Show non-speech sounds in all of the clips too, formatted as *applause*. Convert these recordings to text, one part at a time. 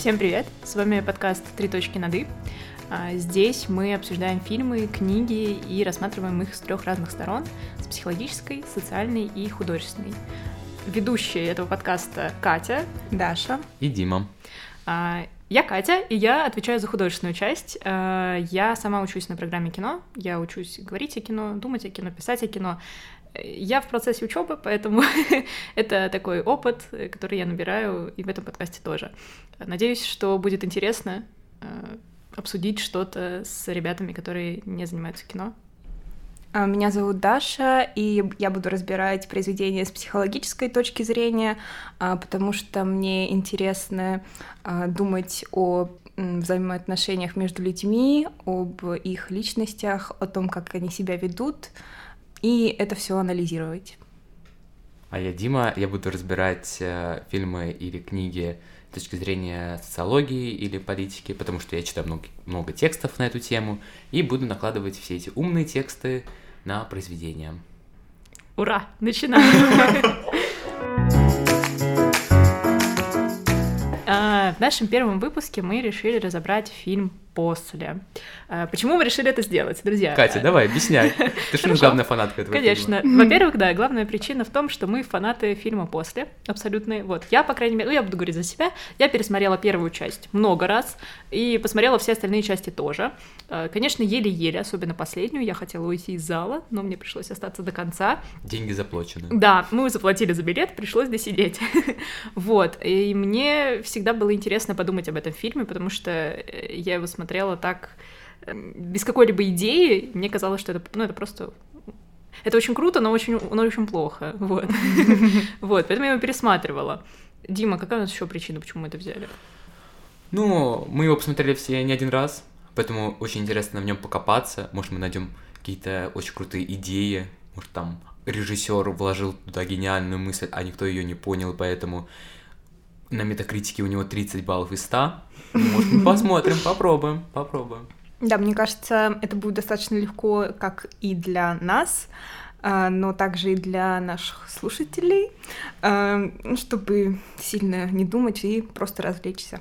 Всем привет! С вами подкаст «Три точки над «и». А, Здесь мы обсуждаем фильмы, книги и рассматриваем их с трех разных сторон — с психологической, социальной и художественной. Ведущие этого подкаста Катя, Даша. И Дима. А, Я Катя, и я отвечаю за художественную часть. А, Я сама учусь на программе кино, я учусь говорить о кино, думать о кино, писать о кино. Я в процессе учебы, поэтому *laughs* это такой опыт, который я набираю и в этом подкасте тоже. Надеюсь, что будет интересно э, обсудить что-то с ребятами, которые не занимаются кино. А, Меня зовут Даша, и я буду разбирать произведения с психологической точки зрения, а, потому что мне интересно а, думать о взаимоотношениях между людьми, об их личностях, о том, как они себя ведут, и это все анализировать. А я Дима, я буду разбирать э, фильмы или книги с точки зрения социологии или политики, потому что я читаю много, много текстов на эту тему, и буду накладывать все эти умные тексты на произведения. Ура! Начинаем! *laughs* А, В нашем первом выпуске мы решили разобрать фильм «После». А, Почему мы решили это сделать, друзья? Катя, А, давай, объясняй. *laughs* Ты же главная фанатка этого Конечно. фильма. Во-первых, да, главная причина в том, что мы фанаты фильма «После», абсолютные. Вот, я, по крайней мере, ну, я буду говорить за себя, я пересмотрела первую часть много раз и посмотрела все остальные части тоже. Э, Конечно, еле-еле, особенно последнюю, я хотела уйти из зала, но мне пришлось остаться до конца. Деньги заплачены. Да, мы заплатили за билет, пришлось досидеть. *laughs* вот, и мне всегда было интересно подумать об этом фильме, потому что э, я его смотрела так э, без какой-либо идеи, мне казалось, что это, ну, это просто... Это очень круто, но очень, но очень плохо, *laughs* вот. *laughs* вот, поэтому я его пересматривала. Дима, какая у нас еще причина, почему мы это взяли? Ну, мы его посмотрели все не один раз, поэтому очень интересно в нем покопаться. Может, мы найдем какие-то очень крутые идеи. Может, там режиссер вложил туда гениальную мысль, а никто ее не понял, поэтому на метакритике у него 30 баллов из 100. Может, мы посмотрим, попробуем, попробуем. Да, мне кажется, это будет достаточно легко как и для нас, а, но также и для наших слушателей, а, ну, чтобы сильно не думать и просто развлечься.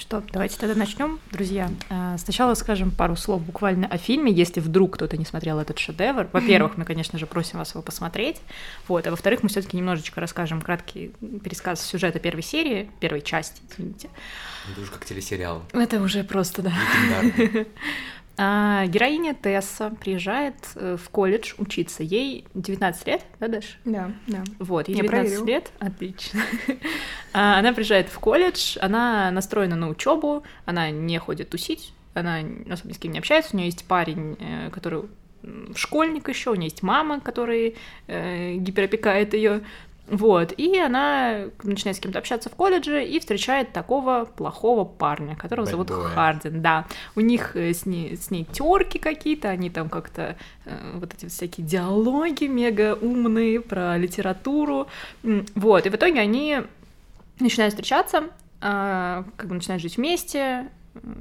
Что, давайте тогда начнем, друзья. А, Сначала скажем пару слов буквально о фильме, если вдруг кто-то не смотрел этот шедевр. Во-первых, мы, конечно же, просим вас его посмотреть. Вот, а во-вторых, мы все-таки немножечко расскажем краткий пересказ сюжета первой серии, первой части, извините. Это уже как телесериал. Это уже просто, да. *laughs* А, героиня Тесса приезжает э, в колледж учиться. Ей 19 лет, да, Даш? Да, да. Вот, ей Я 19 проверила. лет, отлично. *laughs* А, Она приезжает в колледж, она настроена на учебу, она не ходит тусить, она особо ни с кем не общается, у нее есть парень, э, который школьник еще, у нее есть мама, которая э, гиперопекает ее. Вот, и она начинает с кем-то общаться в колледже и встречает такого плохого парня, которого Bad зовут boy. Хардин, да. У них э, с ней, с ней терки какие-то, они там как-то э, вот эти всякие диалоги мега умные про литературу. Вот, и в итоге они начинают встречаться, а, как бы начинают жить вместе,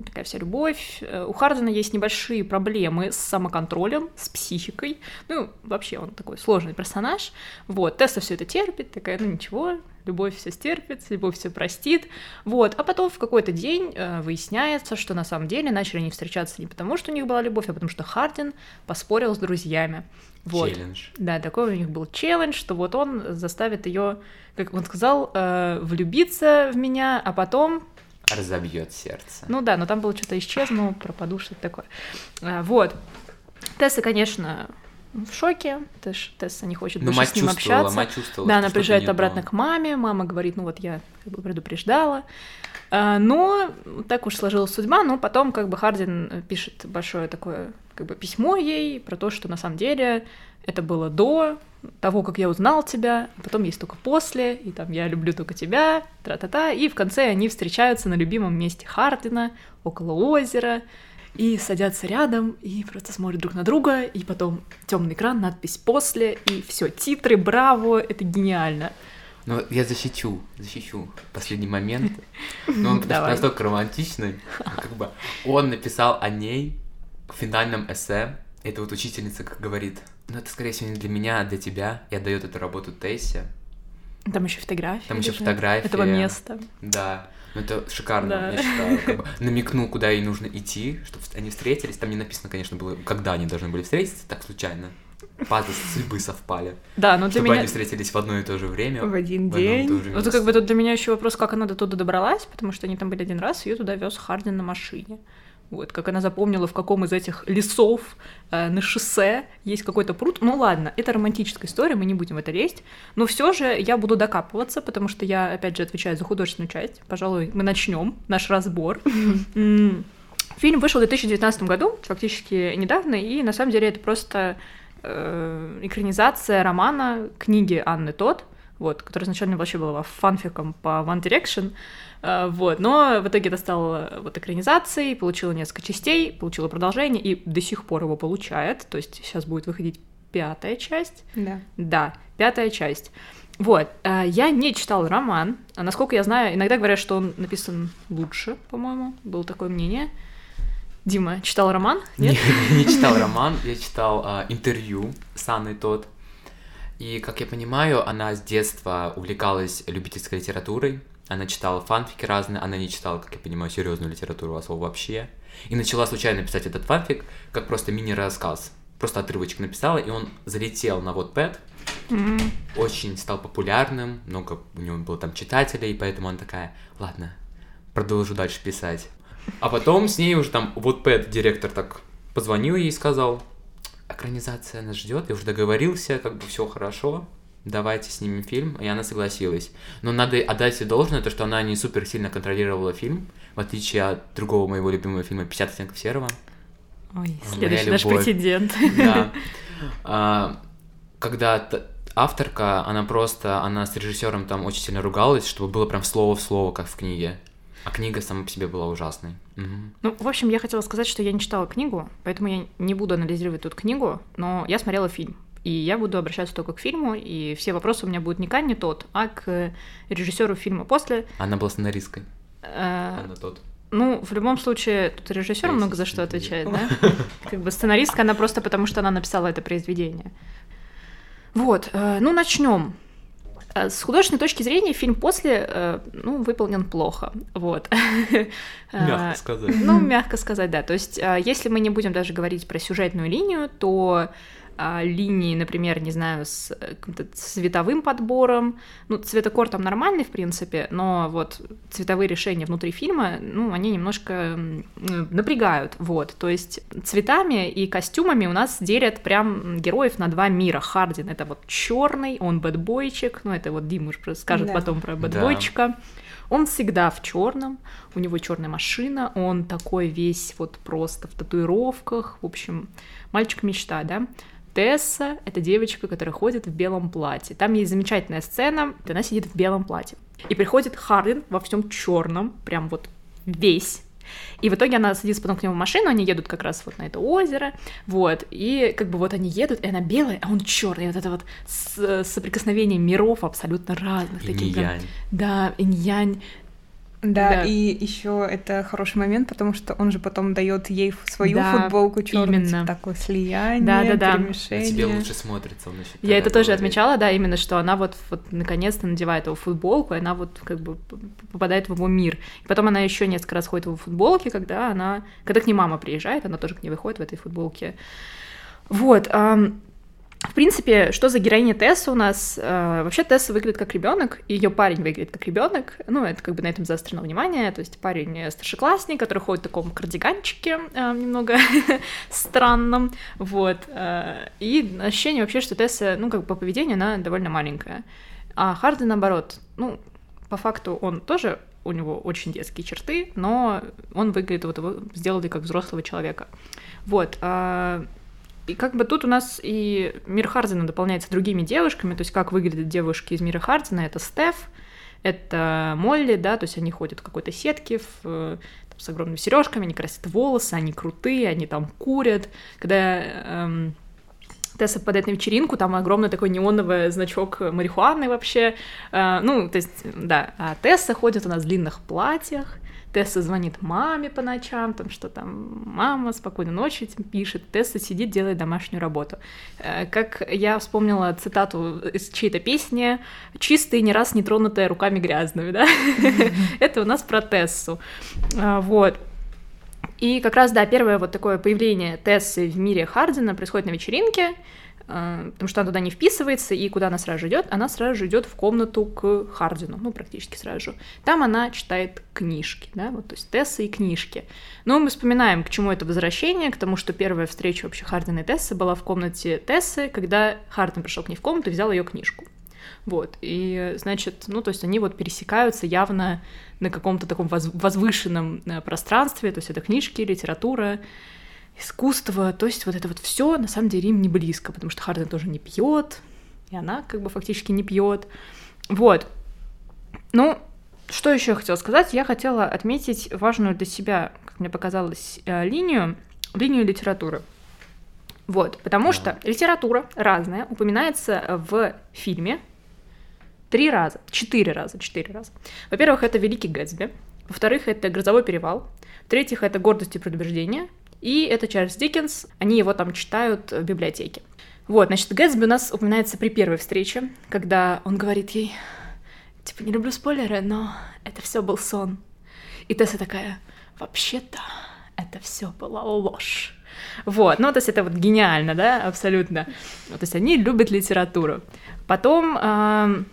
такая вся любовь. Э, У Хардена есть небольшие проблемы с самоконтролем, с психикой. Ну, вообще он такой сложный персонаж. Вот, Тесса все это терпит, такая, ну ничего, любовь все стерпит, любовь все простит. Вот, а потом в какой-то день э, выясняется, что на самом деле начали они встречаться не потому, что у них была любовь, а потому что Хардин поспорил с друзьями. Вот. Челлендж. Да, такой у них был челлендж, что вот он заставит ее, как он сказал, э, влюбиться в меня, а потом, Разобьет сердце. ну да, но там было что-то исчезну, пропаду, что-то такое. А, вот. Тесса, конечно, в шоке, Тэш- Тесса не хочет Но больше с ним общаться. мать чувствовала, Да, она приезжает обратно к маме, мама говорит, ну вот я как бы предупреждала. А, Но так уж сложилась судьба, но потом как бы Хардин пишет большое такое как бы письмо ей про то, что на самом деле это было до того, как я узнал тебя, а потом есть только после, и там я люблю только тебя, тра-та-та, и в конце они встречаются на любимом месте Хардина, около озера, и садятся рядом, и просто смотрят друг на друга, и потом темный экран, надпись «после», и все, титры, браво, это гениально. Ну, я защищу, защищу последний момент. *laughs* Но он Давай. настолько романтичный. Как бы он написал о ней в финальном эссе. Это вот учительница как говорит, ну это скорее всего не для меня, а для тебя. И отдает эту работу Тессе. Там еще фотографии. Там еще фотографии. Этого места. Да. Ну, это шикарно, Да. я считаю. Как бы намекнул, куда ей нужно идти, чтобы они встретились. Там не написано, конечно, было, когда они должны были встретиться, так случайно. Пазлы судьбы совпали. Да, но для чтобы меня... они встретились в одно и то же время. В один в день. Вот месте. как бы тут для меня еще вопрос, как она до туда добралась, потому что они там были один раз, ее туда вез Хардин на машине. Вот, как она запомнила, в каком из этих лесов э, на шоссе есть какой-то пруд. Ну ладно, это романтическая история, мы не будем в это лезть. Но все же я буду докапываться, потому что я, опять же, отвечаю за художественную часть. Пожалуй, мы начнем наш разбор. Фильм вышел в 2019 году, фактически недавно, и на самом деле это просто э, экранизация романа книги Анны Тот, вот, которая изначально вообще была фанфиком по One Direction, э, вот, но в итоге это стало вот экранизацией, получила несколько частей, получила продолжение и до сих пор его получает, то есть сейчас будет выходить пятая часть, Да. да, пятая часть. Вот, э, я не читала роман. А Насколько я знаю, иногда говорят, что он написан лучше, по-моему, было такое мнение. Дима, читал роман? Нет? Не, *laughs* не читал роман, я читал а, интервью с Анной Тот. И, как я понимаю, она с детства увлекалась любительской литературой. Она читала фанфики разные, она не читала, как я понимаю, серьезную литературу особо вообще. И начала случайно писать этот фанфик, как просто мини-рассказ. Просто отрывочек написала, и он залетел на Wattpad, М, очень стал популярным, много у него было там читателей, поэтому она такая, ладно, продолжу дальше писать. А потом с ней уже там Wattpad директор так позвонил ей и сказал, экранизация нас ждет, я уже договорился, как бы все хорошо, давайте снимем фильм, и она согласилась. Но надо отдать ей должное, то, что она не супер сильно контролировала фильм, в отличие от другого моего любимого фильма «50 оттенков серого». Ой, следующий наш претендент. Да. *laughs* А, Когда авторка, она просто, она с режиссером там очень сильно ругалась, чтобы было прям слово в слово, как в книге. А книга сама по себе была ужасной. Мгм. Ну, в общем, я хотела сказать, что я не читала книгу, поэтому я не буду анализировать тут книгу, но я смотрела фильм. И я буду обращаться только к фильму, и все вопросы у меня будут не к Анне тот, а к режиссеру фильма после. Она была сценаристкой. Э, Она тот. Ну, в любом случае, тут режиссер много за что отвечает, да? Как бы сценаристка, она просто потому, что она написала это произведение. Вот, э, ну, начнем. Э, С художественной точки зрения фильм после, э, ну, выполнен плохо, вот. *laughs* Э, Мягко сказать. Ну, мягко сказать, да. То есть, если мы не будем даже говорить про сюжетную линию, то а, линии, например, не знаю, с э, каким-то цветовым подбором, ну, цветокор там нормальный, в принципе, но вот цветовые решения внутри фильма, ну, они немножко напрягают, вот. То есть цветами и костюмами у нас делят прям героев на два мира. Хардин — это вот черный, он бэтбойчик, ну, это вот Дима уже скажет Да. потом про Да. бэтбойчика. Он всегда в черном, у него черная машина, он такой весь вот просто в татуировках. В общем, мальчик мечта, да? Тесса — это девочка, которая ходит в белом платье. Там есть замечательная сцена, где она сидит в белом платье. И приходит Хардин во всем черном, прям вот весь. И в итоге она садится потом к нему в машину, они едут как раз вот на это озеро, вот, и как бы вот они едут, и она белая, а он черный, вот это вот с- соприкосновение миров абсолютно разных. таких Инь-янь. Да, инь-янь, Да, Да. и еще это хороший момент, потому что он же потом дает ей свою Да, футболку черную, именно. такое слияние, Да-да-да. На перемешение. тебе лучше смотрится. он ещё Я это тоже говорит. отмечала, да, именно, что она вот, вот наконец-то надевает его футболку, и она вот как бы попадает в его мир. И потом она еще несколько раз ходит в его футболке, когда она, когда к ней мама приезжает, она тоже к ней выходит в этой футболке. Вот. ам, в принципе, что за героиня Тесса у нас? Э, Вообще Тесса выглядит как ребенок, ее парень выглядит как ребенок. Ну, это как бы на этом заострено внимание. То есть парень старшеклассник, который ходит в таком кардиганчике э, немного *laughs* странном. Вот. э, И ощущение вообще, что Тесса, ну, как бы по поведению, она довольно маленькая. А Харди, наоборот, ну, по факту он тоже у него очень детские черты, но он выглядит, вот его сделали как взрослого человека. Вот. И как бы тут у нас и мир Хардина дополняется другими девушками, то есть как выглядят девушки из мира Хардина, это Стеф, это Молли, да, то есть они ходят в какой-то сетке в, э, там, с огромными сережками, они красят волосы, они крутые, они там курят. Когда эм, Тесса попадает на вечеринку, там огромный такой неоновый значок марихуаны вообще. Э, ну, то есть, да, а Тесса ходит у нас в длинных платьях, Тесса звонит маме по ночам, там что там, мама спокойной ночи пишет, Тесса сидит, делает домашнюю работу. Э, как я вспомнила цитату из чьей-то песни «Чистая, не раз не тронутая руками грязными», да? *laughs* Это у нас про Тессу. А, вот. И как раз, да, первое вот такое появление Тессы в мире Хардина происходит на вечеринке, потому что она туда не вписывается, и куда она сразу же идет? Она сразу же идет в комнату к Хардину, ну, практически сразу же. Там она читает книжки, да, вот, то есть Тесса и книжки. Но мы вспоминаем, к чему это возвращение, к тому, что первая встреча вообще Хардина и Тессы была в комнате Тессы, когда Хардин пришел к ней в комнату и взял ее книжку. Вот, и, значит, ну, то есть они вот пересекаются явно на каком-то таком возвышенном э, пространстве, то есть это книжки, литература, искусство, то есть вот это вот все на самом деле им не близко, потому что Харден тоже не пьет, и она как бы фактически не пьет. Вот. Ну, что еще я хотела сказать? Я хотела отметить важную для себя, как мне показалось, э, линию, линию литературы. Вот, потому что литература разная упоминается в фильме три раза, четыре раза, четыре раза. Во-первых, это «Великий Гэтсби», во-вторых, это «Грозовой перевал», в-третьих, это «Гордость и предубеждение», и это Чарльз Диккенс, они его там читают в библиотеке. Вот, значит, Гэтсби у нас упоминается при первой встрече, когда он говорит ей, типа, не люблю спойлеры, но это все был сон. И Тесса такая, вообще-то, это все была ложь. Вот, ну, то есть это вот гениально, да, абсолютно. То есть они любят литературу. Потом э,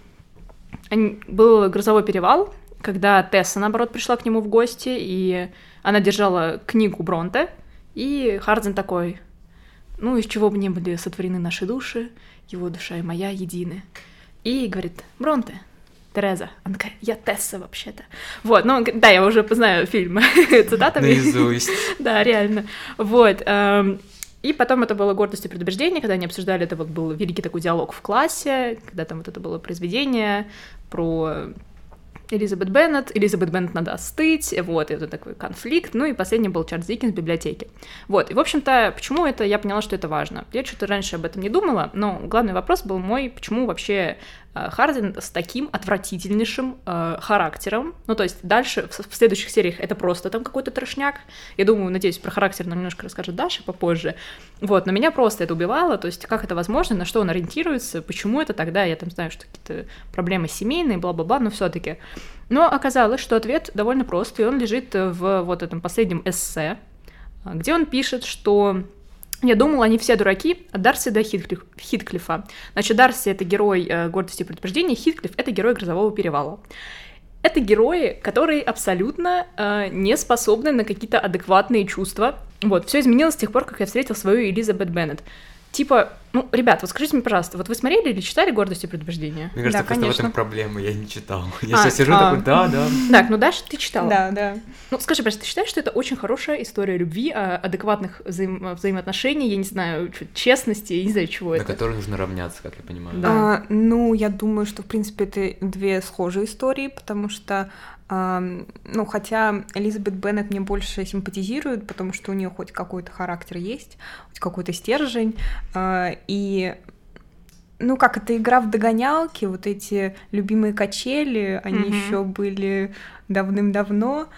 был «Грозовой перевал», когда Тесса, наоборот, пришла к нему в гости, и она держала книгу Бронте, и Хардин такой, ну, из чего бы не были сотворены наши души, его душа и моя едины. И говорит, Бронте, Тереза. Она такая, я Тесса вообще-то. Вот, ну, да, я уже познаю фильм *laughs* цитатами. Наизусть. *laughs* да, реально. Вот. Эм, и потом это было «Гордость и предубеждение», когда они обсуждали, это вот был великий такой диалог в классе, когда там вот это было произведение про Элизабет Беннет, Элизабет Беннет надо остыть, вот, это такой конфликт, ну и последний был Чарльз Диккенс в библиотеке. Вот, и, в общем-то, почему это, я поняла, что это важно. Я что-то раньше об этом не думала, но главный вопрос был мой, почему вообще Хардин с таким отвратительнейшим э, характером. Ну, то есть дальше, в, в следующих сериях это просто там какой-то трошняк. Я думаю, надеюсь, про характер нам немножко расскажет Даша попозже. Вот, но меня просто это убивало, то есть как это возможно, на что он ориентируется, почему это тогда, я там знаю, что какие-то проблемы семейные, бла-бла-бла, но все таки Но оказалось, что ответ довольно прост, и он лежит в вот этом последнем эссе, где он пишет, что я думала, они все дураки от Дарси до Хитклиф, Хитклифа. Значит, Дарси — это герой э, гордости и предупреждения, Хитклифф — это герой Грозового перевала. Это герои, которые абсолютно э, не способны на какие-то адекватные чувства. Вот, все изменилось с тех пор, как я встретил свою Элизабет Беннет. Типа, ну, ребят, вот скажите мне, пожалуйста, вот вы смотрели или читали «Гордость и предубеждение»? Мне кажется, да, просто конечно. в этом проблема, я не читал. *laughs* Я А, сейчас сижу а. такой, да, да. Так, ну Даша, ты читала? Да, да. Ну, скажи, пожалуйста, ты считаешь, что это очень хорошая история любви, а, адекватных взаим- взаимоотношений, я не знаю, честности, я не знаю, чего На это? который нужно равняться, как я понимаю. Да. А, ну, я думаю, что, в принципе, это две схожие истории, потому что, ну, хотя Элизабет Беннет мне больше симпатизирует, потому что у нее хоть какой-то характер есть, хоть какой-то стержень, а, и ну как это игра в догонялки, вот эти любимые качели, они Мгм. еще были давным-давно.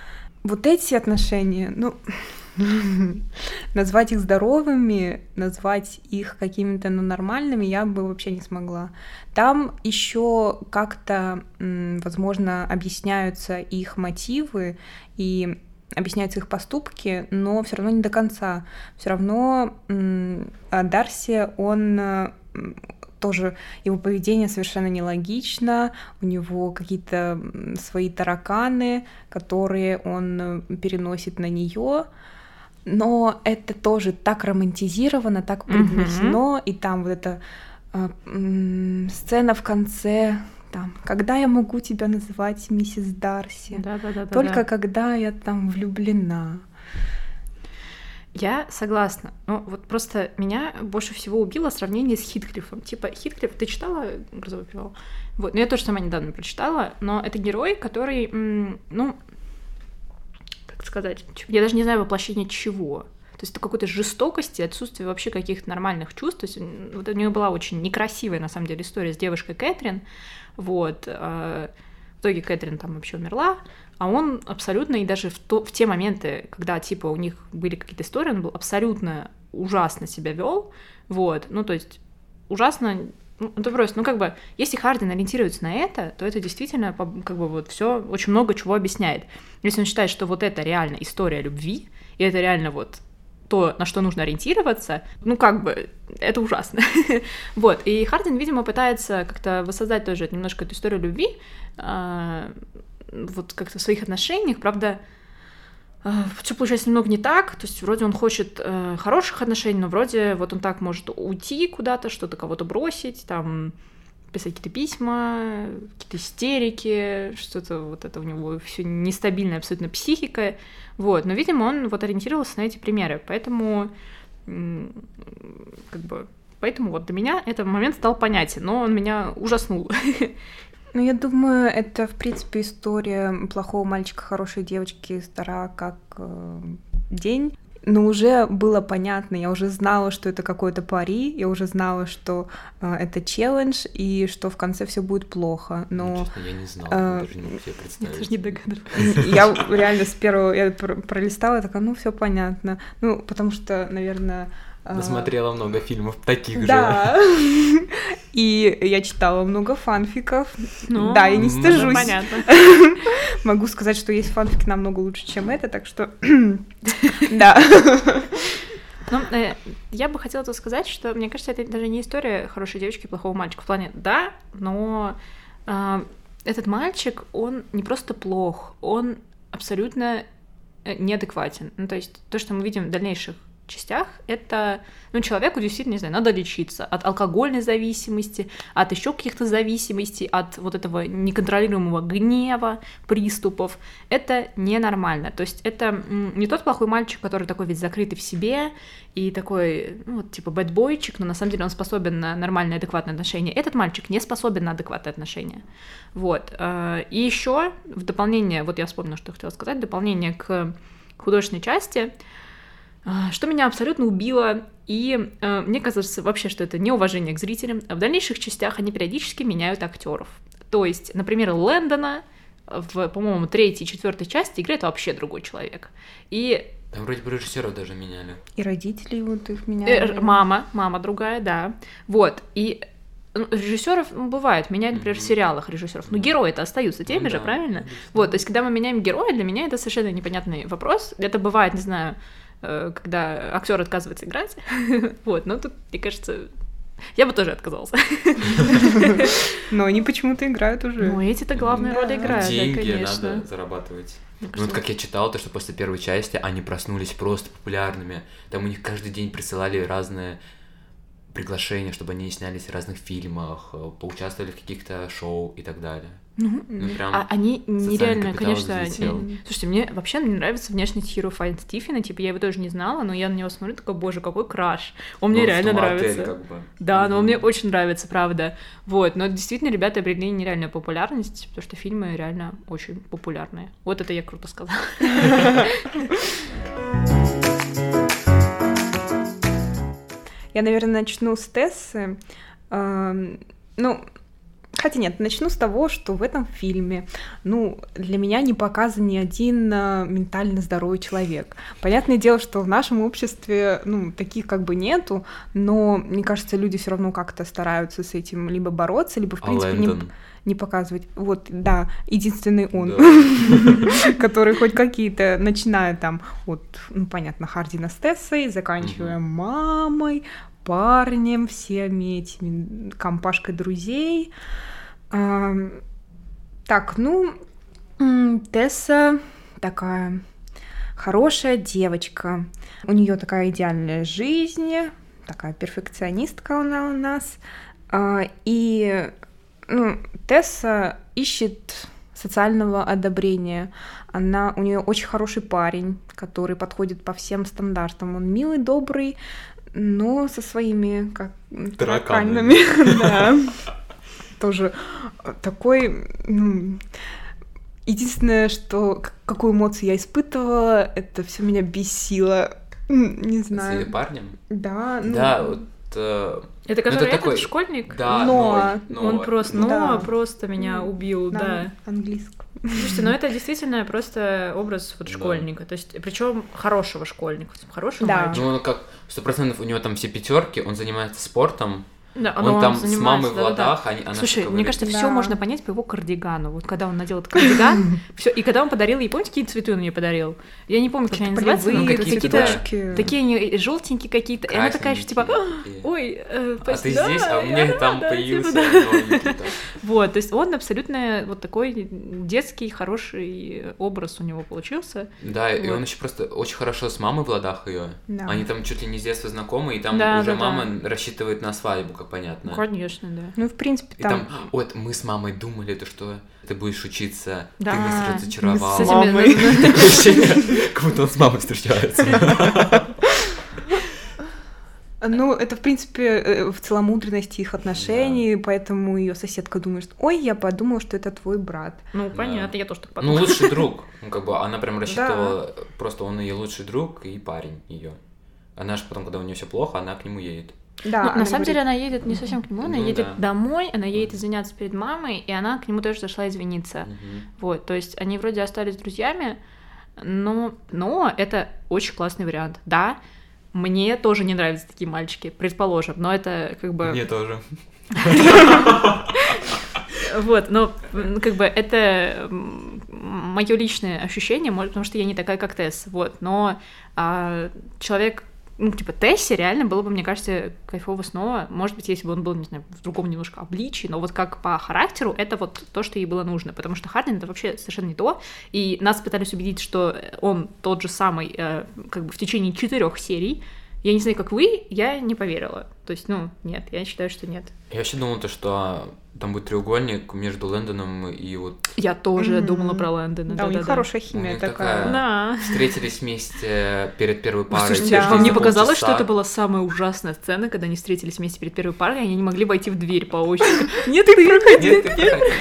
Вот эти отношения, ну *laughs* назвать их здоровыми, назвать их какими-то ну, нормальными я бы вообще не смогла. Там еще как-то, возможно, объясняются их мотивы и объясняются их поступки, но все равно не до конца. Все равно а Дарси, он э, тоже его поведение совершенно нелогично, у него какие-то свои тараканы, которые он э, переносит на нее, но это тоже так романтизировано, так Мгм. преподнесено, и там вот эта а, м, сцена в конце, там, когда я могу тебя называть миссис Дарси, Да, да, да, да, только да. когда я там влюблена. Я согласна. Ну, вот просто меня больше всего убило сравнение с Хитклиффом. Типа, Хитклифф, ты читала «Грозовой перевал»? Вот, ну я тоже сама недавно прочитала, но это герой, который, ну, как сказать, я даже не знаю воплощение чего. То есть это какой-то жестокости, отсутствие вообще каких-то нормальных чувств. То есть вот у нее была очень некрасивая, на самом деле, история с девушкой Кэтрин. Вот. а, В итоге Кэтрин там вообще умерла, а он абсолютно, и даже в, то, в те моменты, когда, типа, у них были какие-то истории, он был абсолютно ужасно себя вел, вот, ну, то есть ужасно ну, это просто, ну, как бы, если Хардин ориентируется на это, то это действительно, как бы, вот все очень много чего объясняет. Если он считает, что вот это реально история любви, и это реально вот то, на что нужно ориентироваться, ну, как бы, это ужасно. *laughs* вот, и Хардин, видимо, пытается как-то воссоздать тоже немножко эту историю любви, а, вот как-то в своих отношениях, правда, а, все получается немного не так, то есть вроде он хочет э, хороших отношений, но вроде вот он так может уйти куда-то, что-то кого-то бросить, там писать какие-то письма, какие-то истерики, что-то вот это у него все нестабильная абсолютно психика, вот, но, видимо, он вот ориентировался на эти примеры, поэтому как бы Поэтому вот для меня этот момент стал понятен, но он меня ужаснул. *laughs* Ну, я думаю, это, в принципе, история плохого мальчика, хорошей девочки, стара как э, день. Но уже было понятно, я уже знала, что это какой-то пари, я уже знала, что э, это челлендж и что в конце все будет плохо. Но ну, честно, я не знала, э, даже не могу себе представить. Я тоже не догадывалась. Я реально с первого я пролистала, такая, ну все понятно. Ну, потому что, наверное, Насмотрела много фильмов таких да. же. *laughs* И я читала много фанфиков. Ну, да, я не стыжусь. Понятно. *laughs* Могу сказать, что есть фанфики намного лучше, чем это, так что... *laughs* Да. Ну, э, я бы хотела тут сказать, что мне кажется, это даже не история хорошей девочки и плохого мальчика. В плане, да, но э, этот мальчик, он не просто плох, он абсолютно э, неадекватен. Ну, то есть то, что мы видим в дальнейших частях это, ну, человеку действительно, не знаю, надо лечиться от алкогольной зависимости, от еще каких-то зависимостей, от вот этого неконтролируемого гнева, приступов. Это ненормально. То есть это не тот плохой мальчик, который такой весь закрытый в себе и такой, ну, вот, типа, бэтбойчик, но на самом деле он способен на нормальное, адекватное отношение. Этот мальчик не способен на адекватное отношение. Вот. Э, и еще в дополнение, вот я вспомнила, что хотела сказать, в дополнение к художественной части, что меня абсолютно убило, и э, мне кажется вообще, что это неуважение к зрителям. В дальнейших частях они периодически меняют актеров. То есть, например, Лэндона в, по-моему, третьей и четвертой части играет вообще другой человек. И там вроде бы режиссеров даже меняли. И родители вот их меняли. Э, мама, мама другая, да. Вот. И ну, режиссеров ну, бывает, меняют, например, в сериалах режиссеров. Но герои-то остаются теми ну, же, да, правильно? Вот, то есть, когда мы меняем героя, для меня это совершенно непонятный вопрос. Это бывает, не знаю, Э, когда актер отказывается играть. *laughs* вот, но тут, мне кажется, я бы тоже отказался. *laughs* Но они почему-то играют уже. Ну, эти-то главные роли играют, Деньги надо зарабатывать. Ну, вот как я читал, то, что после первой части они проснулись просто популярными. Там у них каждый день присылали разные приглашения, чтобы они снялись в разных фильмах, э, поучаствовали в каких-то шоу и так далее. Ну, ну прям а они нереально, конечно. Не... Слушайте, мне вообще не нравится внешность Хиро Файн Стифена, типа я его тоже не знала, но я на него смотрю, такой, боже, какой краш. Он мне ну, реально нравится. как бы. Да, mm-hmm. но он мне очень нравится, правда. Вот, но действительно ребята обрели нереальную популярность, потому что фильмы реально очень популярные. Вот это я круто сказала. *laughs* Я, наверное, начну с Тессы. Ну, Хотя нет, начну с того, что в этом фильме, ну, для меня не показан ни один а, ментально здоровый человек. Понятное дело, что в нашем обществе, ну, таких как бы нету, но, мне кажется, люди все равно как-то стараются с этим либо бороться, либо, в принципе, не, не показывать. Вот, да, единственный он, *laughs* который хоть какие-то, начиная там от, ну, понятно, Хардина с Тессой, заканчивая мамой, парнем, всеми этими компашкой друзей. А, так, ну, Тесса такая хорошая девочка. У нее такая идеальная жизнь, такая перфекционистка она у нас. А, и ну, Тесса ищет социального одобрения. Она, у нее очень хороший парень, который подходит по всем стандартам. Он милый, добрый, но со своими как тараканами. *laughs* Да. Тоже такой... Ну, единственное, что какую эмоцию я испытывала, это все меня бесило. Не знаю. С парнем? Да. Ну... Да, вот э, Это который это этот такой- школьник? да, Ноа. Ной, Он просто, Да. Ноа просто меня убил, На да. английском. Слушайте, ну это действительно просто образ вот Да. школьника, то есть причем хорошего школьника, хорошего Да. мальчика. Ну, он как сто процентов у него там все пятерки, он занимается спортом, Да, он, там с мамой в ладах, они, она Слушай, мне говорит. кажется, Да. все можно понять по его кардигану. Вот когда он надел этот кардиган, *laughs* все, и когда он подарил ей, помните, какие цветы он ей подарил? Я не помню, как они называются, какие-то, такие они желтенькие какие-то. И она такая же типа, Красненькие. ой, э, А ты здесь, а у меня там рада», появился типа, да. там. *laughs* Вот, то есть он абсолютно вот такой детский, хороший образ у него получился. Да, и он еще просто очень хорошо с мамой в ладах ее. Да. Они там чуть ли не с детства знакомы, и там Да, уже да, да. мама рассчитывает на свадьбу, как понятно. Конечно, да. Ну, в принципе, И там... там, вот мы с мамой думали, то, что ты будешь учиться, Да. ты нас разочаровал. С этими- *laughs* как будто он с мамой встречается. Ну, это, в принципе, э, в целомудренности их отношений, поэтому ее соседка думает, что ой, я подумала, что это твой брат. Ну, Да. понятно, я тоже так Ну, подумала. лучший друг. Ну, как бы она прям рассчитывала, просто он ее лучший друг и парень ее. Она же потом, когда у нее все плохо, она к нему едет. Да, Ну, на самом деле говорит, она едет не совсем к нему, она Ну едет да. домой, она едет извиняться перед мамой, и она к нему тоже зашла извиниться. Мгм. Вот, то есть они вроде остались друзьями, но, но это очень классный вариант. Да, мне тоже не нравятся такие мальчики, предположим, но это как бы... Мне тоже. *laughs* Вот, но как бы это мое личное ощущение, может, потому что я не такая, как Тесс, вот, но а, человек, ну, типа, Тессе реально было бы, мне кажется, кайфово снова, может быть, если бы он был, не знаю, в другом немножко обличии, но вот как по характеру, это вот то, что ей было нужно, потому что Хардин это вообще совершенно не то, и нас пытались убедить, что он тот же самый, э, как бы в течение четырех серий, я не знаю, как вы, я не поверила. То есть, ну, нет, я считаю, что нет. Я вообще думал, то, что там будет треугольник между Лэндоном и вот Я тоже Мгм. думала про Лэндона. Да, у них да-да-да. хорошая У химия них такая. такая- Да. встретились вместе перед первой парой. Слушайте, да. через вам не полчаса. показалось, что это была самая ужасная сцена, когда они встретились вместе перед первой парой, и они не могли войти в дверь по очереди. *laughs* Нет, ты проходи.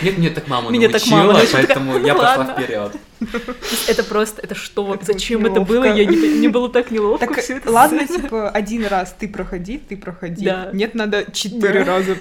Нет, нет, так мама Меня так мама поэтому я «Ну *laughs* пошла ладно». вперед. *laughs* Это просто, это что? Зачем это было? Я не, мне было так неловко ладно, типа, один раз ты проходи, ты проходи. Да. Нет, надо четыре Да. раза.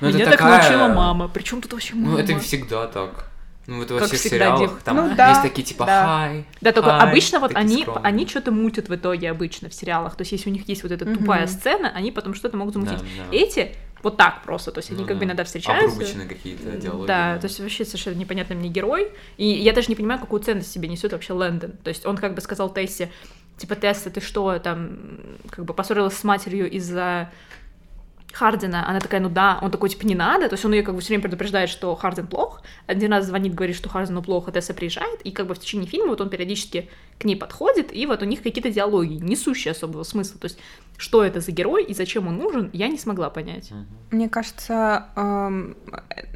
Ну, это Меня так такая- научила мама. Причем тут вообще мама? Ну, это всегда так. Ну, это во Как всех всегда, сериалах. дев- Там Ну да, есть такие типа да. хай. Да, только хай, обычно вот они, скромные. они что-то мутят в итоге обычно в сериалах. То есть если у них есть вот эта тупая Мгм. сцена, они потом что-то могут Да, замутить. да. Эти вот так просто, то есть они Ну как бы да. иногда встречаются. Обрубочные какие-то диалоги. Да, то есть вообще совершенно непонятный мне герой. И я даже не понимаю, какую ценность себе несет вообще Лэндон. То есть он как бы сказал Тессе, типа, Тесса, ты что, там, как бы поссорилась с матерью из-за Хардина, она такая, ну да, он такой, типа, не надо, то есть он ее как бы все время предупреждает, что Хардин плох, один раз звонит, говорит, что Хардину плохо, Тесса приезжает, и как бы в течение фильма вот он периодически к ней подходит, и вот у них какие-то диалоги, несущие особого смысла, то есть что это за герой и зачем он нужен, я не смогла понять. Мне кажется, эм,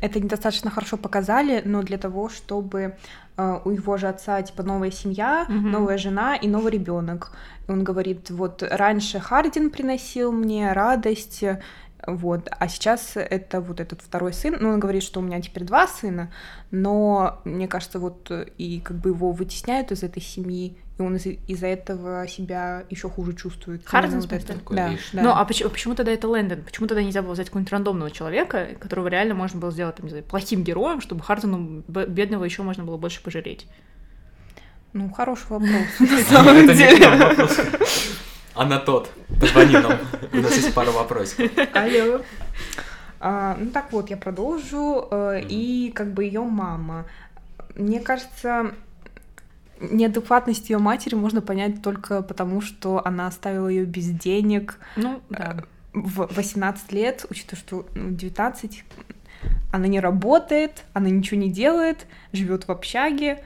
это недостаточно хорошо показали, но для того, чтобы у его же отца типа новая семья, Мгм. новая жена и новый ребенок. И он говорит, вот раньше Хардин приносил мне радость, э, вот, а сейчас это вот этот второй сын. Ну, он говорит, что у меня теперь два сына, но мне кажется, вот э, и как бы его вытесняют из этой семьи, и он из- из-за этого себя еще хуже чувствует. Хардин, Именно в смысле? это. Такой Да, лишний. да. Ну, а почему, почему тогда это Лэндон? Почему тогда нельзя было взять какого-нибудь рандомного человека, которого реально можно было сделать, там, не знаю, плохим героем, чтобы Хардину б- бедного еще можно было больше пожалеть? Ну, хороший вопрос, *laughs* на Это самом не деле. вопрос. Она тот. Позвони нам. У нас есть пара вопросов. Алло. А, ну так вот, я продолжу. э. И как бы ее мама. Мне кажется, неадекватность ее матери можно понять только потому, что она оставила ее без денег Ну, да. в 18 лет, учитывая, что ну, 19 она не работает, она ничего не делает, живет в общаге.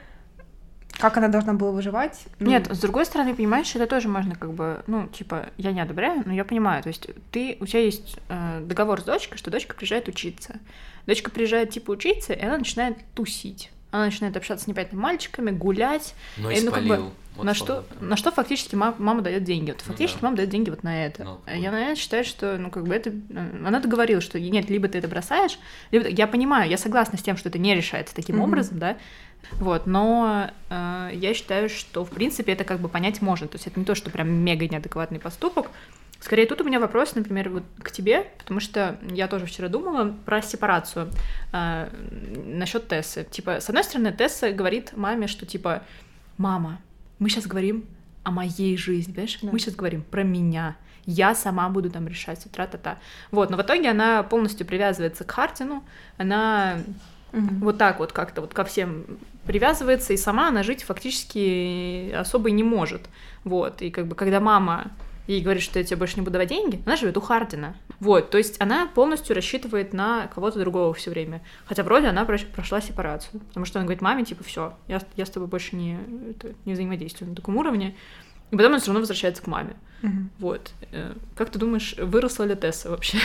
Как она должна была выживать? Ну, Нет, с другой стороны, понимаешь, это тоже можно как бы, ну, типа, я не одобряю, но я понимаю, то есть ты, у тебя есть э, договор с дочкой, что дочка приезжает учиться. Дочка приезжает, типа, учиться, и она начинает тусить. Она начинает общаться с непонятными мальчиками, гулять, Но Э, ну, как бы. Вот на, что это. на что фактически мама, мама дает деньги. Вот Ну фактически да. мама дает деньги вот на это. Ну, я, наверное, считаю, что, ну, как бы это... э, Она договорилась, что нет, либо ты это бросаешь, либо... Я понимаю, я согласна с тем, что это не решается таким Мгм. образом, да, вот, но э, я считаю, что, в принципе, это как бы понять можно. То есть это не то, что прям мега неадекватный поступок, Скорее, тут у меня вопрос, например, вот к тебе, потому что я тоже вчера думала про сепарацию э, насчет Тессы. Типа, с одной стороны, Тесса говорит маме, что типа, мама, мы сейчас говорим о моей жизни, понимаешь? Да. Мы сейчас говорим про меня. Я сама буду там решать, тра-та-та. Вот, но в итоге она полностью привязывается к Хартину, она угу. вот так вот как-то вот ко всем привязывается, и сама она жить фактически особо не может. Вот, и как бы когда мама ей говорит, что я тебе больше не буду давать деньги, она живет у Хардина. Вот, то есть она полностью рассчитывает на кого-то другого все время. Хотя вроде она прошла сепарацию. Потому что она говорит маме, типа, все, я, я с тобой больше не, это, не взаимодействую на таком уровне. И потом она все равно возвращается к маме. Угу. Вот. Э, как ты думаешь, выросла ли Тесса вообще?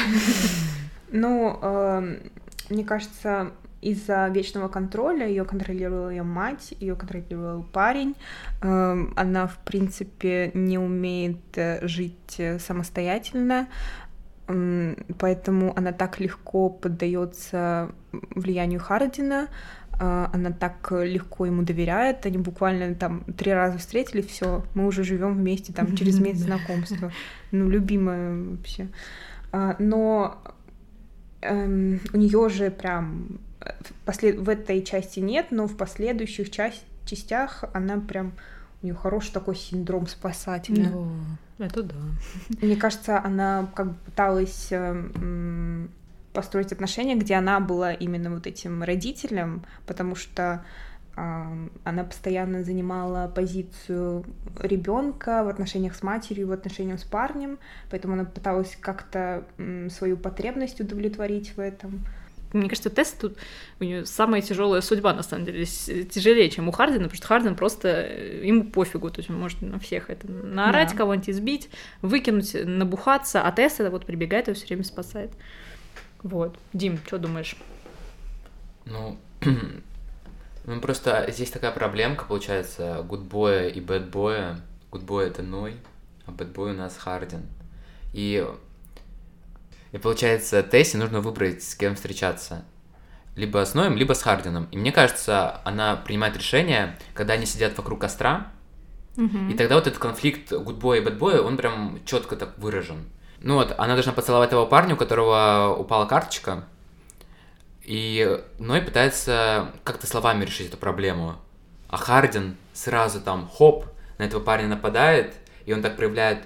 Ну, эм, мне кажется, из-за вечного контроля ее контролировала ее мать, ее контролировал парень. Эм, она, в принципе, не умеет э, жить э, самостоятельно, поэтому она так легко поддается влиянию Хардина. Э, она так легко ему доверяет. Они буквально там три раза встретились, все, мы уже живем вместе там *laughs* через месяц знакомства. Ну, любимая вообще. Но эм, у нее же прям послед... в этой части нет, но в последующих часть... частях она прям у нее хороший такой синдром спасателя. Ну, это да. Мне кажется, она как бы пыталась э, построить отношения, где она была именно вот этим родителем, потому что э, она постоянно занимала позицию ребенка в отношениях с матерью, в отношениях с парнем, поэтому она пыталась как-то свою потребность удовлетворить в этом мне кажется, тест тут у нее самая тяжелая судьба, на самом деле, тяжелее, чем у Хардина, потому что Хардин просто э, ему пофигу, то есть он может на всех это наорать, да. кого-нибудь избить, выкинуть, набухаться, а Тесс это вот прибегает и все время спасает. Вот. Дим, что думаешь? Ну, *clears throat* ну, просто здесь такая проблемка, получается, гудбоя и бэтбоя. Гудбой это Ной, а бэтбой у нас Хардин. И и получается, Тесси нужно выбрать, с кем встречаться. Либо с Ноем, либо с Хардином. И мне кажется, она принимает решение, когда они сидят вокруг костра, mm-hmm. и тогда вот этот конфликт гудбоя и бэтбоя, он прям четко так выражен. Ну вот, она должна поцеловать того парня, у которого упала карточка, и Ной пытается как-то словами решить эту проблему. А Хардин сразу там, хоп, на этого парня нападает, и он так проявляет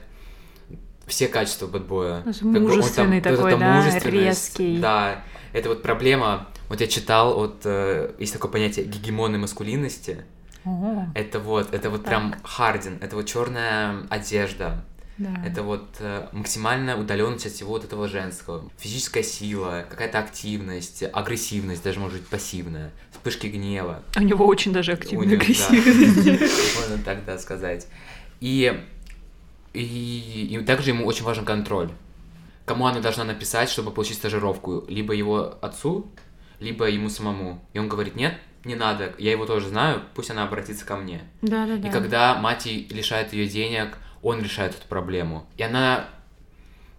все качества бэтбоя. Мужественный как бы он там, такой, да, резкий. Да, это вот проблема. Вот я читал, вот э, есть такое понятие гегемонной маскулинности. О. Это вот, это вот так. прям Хардин, это вот черная одежда. Да. Это вот э, максимальная удаленность от всего вот этого женского. Физическая сила, какая-то активность, агрессивность, даже может быть пассивная, вспышки гнева. У него очень даже активная агрессивность. *laughs* Можно так, да, сказать. И и, и также ему очень важен контроль. Кому она должна написать, чтобы получить стажировку? Либо его отцу, либо ему самому. И он говорит, нет, не надо, я его тоже знаю, пусть она обратится ко мне. Да, да, да. И когда мать лишает ее денег, он решает эту проблему. И она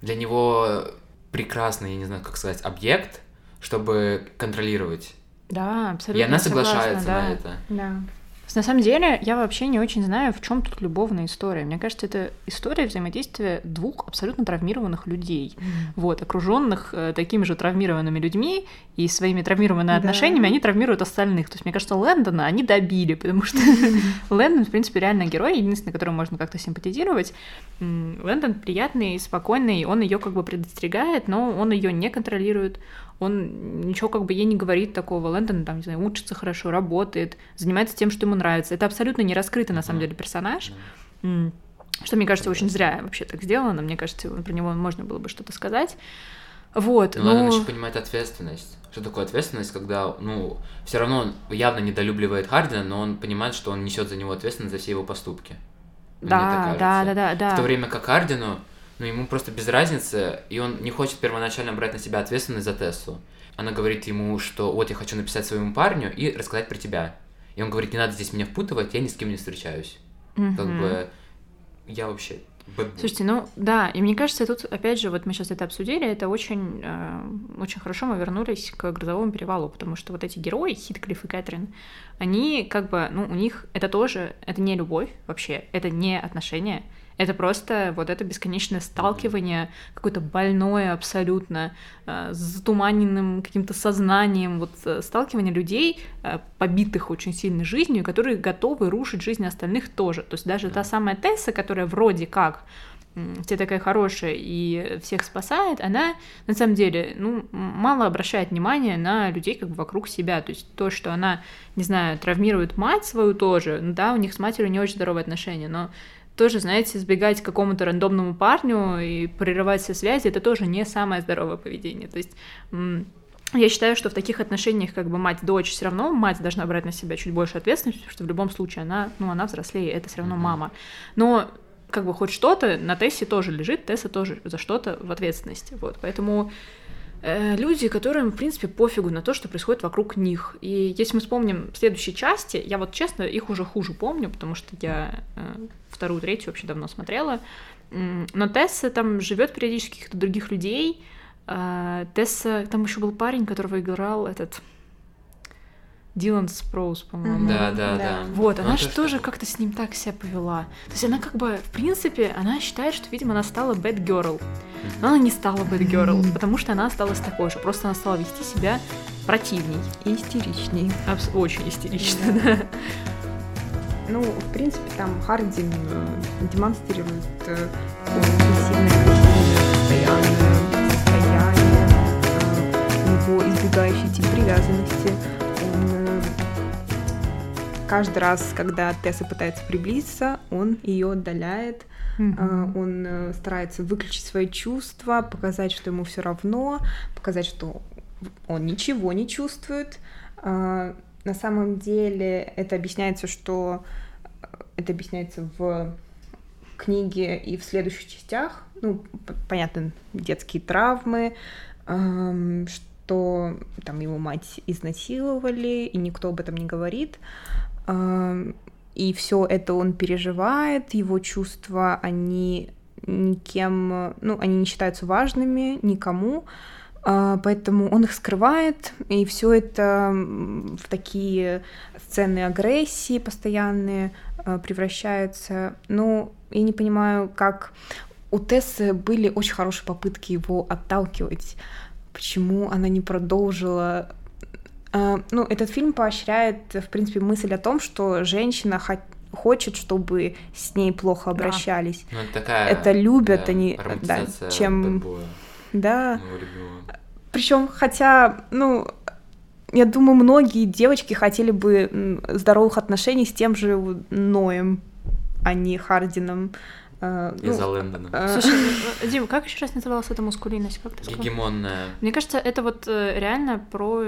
для него прекрасный, я не знаю, как сказать, объект, чтобы контролировать. Да, абсолютно. И она соглашается согласна, да. на это. Да. На самом деле, я вообще не очень знаю, в чем тут любовная история. Мне кажется, это история взаимодействия двух абсолютно травмированных людей, mm. вот, окруженных э, такими же травмированными людьми и своими травмированными да. отношениями, они травмируют остальных. То есть, мне кажется, Лэндона они добили, потому что *laughs* Лэндон, в принципе, реально герой, единственный, которому можно как-то симпатизировать. Лэндон приятный, спокойный, он ее как бы предостерегает, но он ее не контролирует, он ничего как бы ей не говорит такого. Лэндон там, не знаю, учится хорошо, работает, занимается тем, что ему нравится. Это абсолютно не раскрытый, на самом деле, персонаж. Что, мне кажется, очень зря вообще так сделано. Мне кажется, про него можно было бы что-то сказать. Вот, но... но... Лэндон еще понимает ответственность. Что такое ответственность, когда, ну, все равно он явно недолюбливает Хардина, но он понимает, что он несет за него ответственность за все его поступки. Да, да, да, да, да. В то время как Хардину, но ему просто без разницы, и он не хочет первоначально брать на себя ответственность за Теслу. Она говорит ему, что вот я хочу написать своему парню и рассказать про тебя. И он говорит, не надо здесь меня впутывать, я ни с кем не встречаюсь. Mm-hmm. Как бы я вообще Слушайте, ну да, и мне кажется, тут опять же, вот мы сейчас это обсудили, это очень, э, очень хорошо мы вернулись к грозовому перевалу, потому что вот эти герои, Хитклифф и Кэтрин, они как бы, ну, у них это тоже, это не любовь вообще, это не отношения, Это просто вот это бесконечное сталкивание, какое-то больное абсолютно, э, с затуманенным каким-то сознанием, вот э, сталкивание людей, э, побитых очень сильно жизнью, которые готовы рушить жизнь остальных тоже. То есть даже та самая Тесса, которая вроде как все такая хорошая и всех спасает, она на самом деле, ну, мало обращает внимания на людей как бы вокруг себя. То есть то, что она, не знаю, травмирует мать свою тоже, ну да, у них с матерью не очень здоровые отношения, но тоже, знаете, сбегать к какому-то рандомному парню и прерывать все связи, это тоже не самое здоровое поведение. То есть я считаю, что в таких отношениях как бы мать-дочь все равно мать должна брать на себя чуть больше ответственности, потому что в любом случае она, ну, она взрослее, это все равно мама. Но как бы хоть что-то на Тессе тоже лежит, Тесса тоже за что-то в ответственности. Вот, поэтому люди, которым, в принципе, пофигу на то, что происходит вокруг них. И если мы вспомним следующие части, я вот, честно, их уже хуже помню, потому что я э, вторую, третью вообще давно смотрела. Но Тесса там живет периодически каких-то других людей. Э, Тесса, там еще был парень, которого играл этот Дилан Спроус, по-моему. Да, да, да. Вот, она же тоже как-то с ним так себя повела. То есть она как бы, в принципе, она считает, что, видимо, она стала bad girl. Но она не стала bad girl, потому что она осталась такой же. Просто она стала вести себя противней. И истеричней. Абс- очень истерично, да. Ну, в принципе, там Хардин демонстрирует э, сильное постоянное состояние, э, его избегающий тип привязанности каждый раз, когда Тесса пытается приблизиться, он ее отдаляет, mm-hmm. он э, старается выключить свои чувства, показать, что ему все равно, показать, что он ничего не чувствует. А, на самом деле это объясняется, что э, это объясняется в книге и в следующих частях. Ну, понятно, детские травмы, что там его мать изнасиловали, и никто об этом не говорит и все это он переживает, его чувства, они никем, ну, они не считаются важными никому, а, поэтому он их скрывает, и все это в такие сцены агрессии постоянные а, превращаются. Ну, я не понимаю, как у Тессы были очень хорошие попытки его отталкивать, почему она не продолжила ну, этот фильм поощряет, в принципе, мысль о том, что женщина хочет, чтобы с ней плохо обращались. Да. Ну, это, такая, это любят да, они, да, чем, да. Причем, хотя, ну, я думаю, многие девочки хотели бы здоровых отношений с тем же Ноем, а не Хардином. Uh, ну, за Лэндоном. Uh, Слушай, *laughs* ну, Дим, как еще раз называлась эта мускулинность? Как ты сказал? Гегемонная. Мне кажется, это вот э, реально про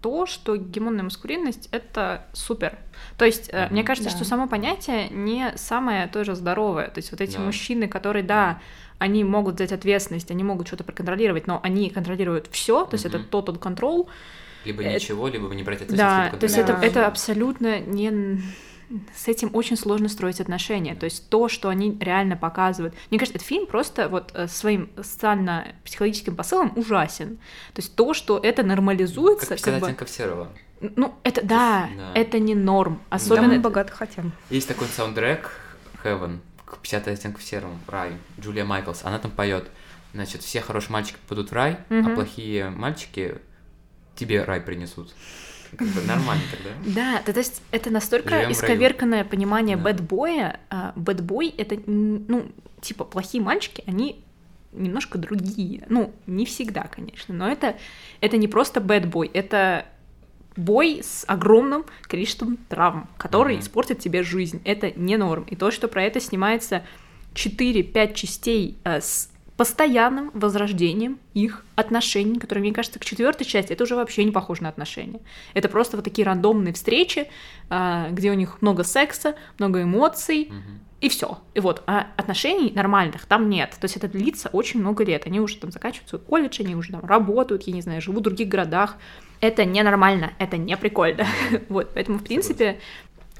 то, что гегемонная маскулинность — это супер. То есть, mm-hmm. мне кажется, да. что само понятие не самое тоже здоровое. То есть вот эти да. мужчины, которые, да, они могут взять ответственность, они могут что-то проконтролировать, но они контролируют все, то есть mm-hmm. это total control. Либо это... ничего, либо не брать ответственность. Да, то есть это, это абсолютно не с этим очень сложно строить отношения. То есть то, что они реально показывают. Мне кажется, этот фильм просто вот э, своим социально-психологическим посылом ужасен. То есть то, что это нормализуется. Как 50 как бы... оттенков серого. Ну, это да, да, это не норм. Особенно... Да, богато хотим. Есть такой саундтрек Heaven, к 50 оттенков серого, рай, Джулия Майклс, она там поет. Значит, все хорошие мальчики попадут в рай, угу. а плохие мальчики тебе рай принесут. Как бы нормально тогда. Да, то есть это настолько Живем исковерканное понимание да. бэтбоя. Бэтбой — это, ну, типа, плохие мальчики, они немножко другие. Ну, не всегда, конечно, но это, это не просто бэтбой, это бой с огромным количеством травм, который mm-hmm. испортит тебе жизнь. Это не норм. И то, что про это снимается 4-5 частей э, с постоянным возрождением их отношений, которые, мне кажется, к четвертой части это уже вообще не похоже на отношения. Это просто вот такие рандомные встречи, а, где у них много секса, много эмоций, и все. И вот, а отношений нормальных там нет. То есть это длится очень много лет. Они уже там заканчивают колледж, они уже там работают, я не знаю, живут в других городах. Это ненормально, это не прикольно. *laughs* вот, поэтому, в принципе,